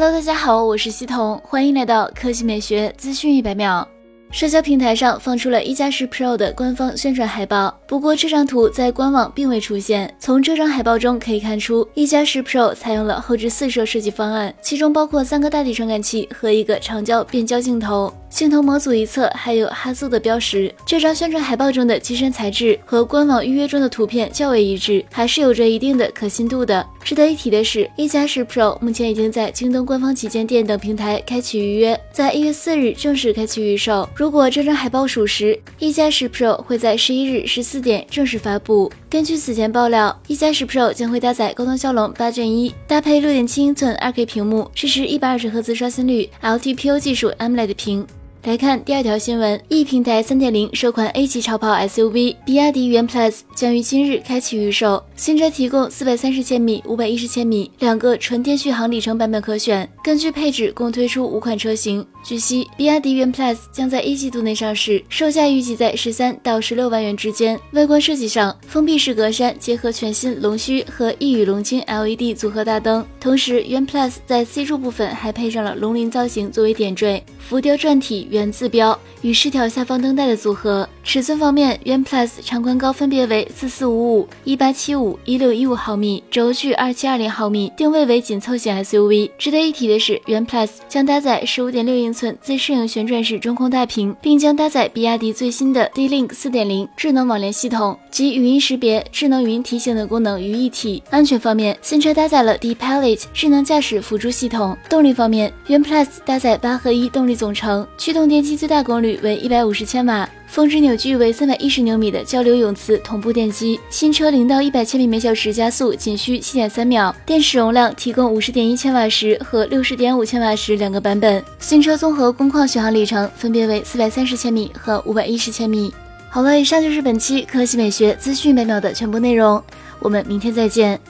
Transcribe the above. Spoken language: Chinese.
Hello，大家好，我是西彤，欢迎来到科技美学资讯一百秒。社交平台上放出了一加十 Pro 的官方宣传海报，不过这张图在官网并未出现。从这张海报中可以看出，一加十 Pro 采用了后置四摄设计方案，其中包括三个大底传感器和一个长焦变焦镜头。镜头模组一侧还有哈苏的标识。这张宣传海报中的机身材质和官网预约中的图片较为一致，还是有着一定的可信度的。值得一提的是，一加十 Pro 目前已经在京东官方旗舰店等平台开启预约，在一月四日正式开启预售。如果这张海报属实，一加十 Pro 会在十一日十四点正式发布。根据此前爆料，一加十 Pro 将会搭载高通骁龙八 Gen 一，搭配六点七英寸二 K 屏幕，支持一百二十赫兹刷新率，LTPO 技术 AMOLED 屏。来看第二条新闻，E 平台三点零首款 A 级超跑 SUV 比亚迪元 Plus 将于今日开启预售。新车提供四百三十千米、五百一十千米两个纯电续航里程版本可选，根据配置共推出五款车型。据悉，比亚迪元 Plus 将在一季度内上市，售价预计在十三到十六万元之间。外观设计上，封闭式格栅结合全新龙须和一羽龙晶 LED 组合大灯，同时元 Plus 在 C 柱部分还配上了龙鳞造型作为点缀，浮雕转体。元字标与饰条下方灯带的组合。尺寸方面，元 Plus 长宽高分别为四四五五、一八七五、一六一五毫米，轴距二七二零毫米，定位为紧凑型 SUV。值得一提的是，元 Plus 将搭载十五点六英寸自适应旋转式中控大屏，并将搭载比亚迪最新的 D-Link 4.0智能网联系统及语音识别、智能语音提醒等功能于一体。安全方面，新车搭载了 D-Pilot 智能驾驶辅助系统。动力方面，元 Plus 搭载八合一动力总成，驱动电机最大功率为一百五十千瓦。峰值扭矩为三百一十牛米的交流永磁同步电机，新车零到一百千米每小时加速仅需七点三秒，电池容量提供五十点一千瓦时和六十点五千瓦时两个版本，新车综合工况续航里程分别为四百三十千米和五百一十千米。好了，以上就是本期科技美学资讯每秒的全部内容，我们明天再见。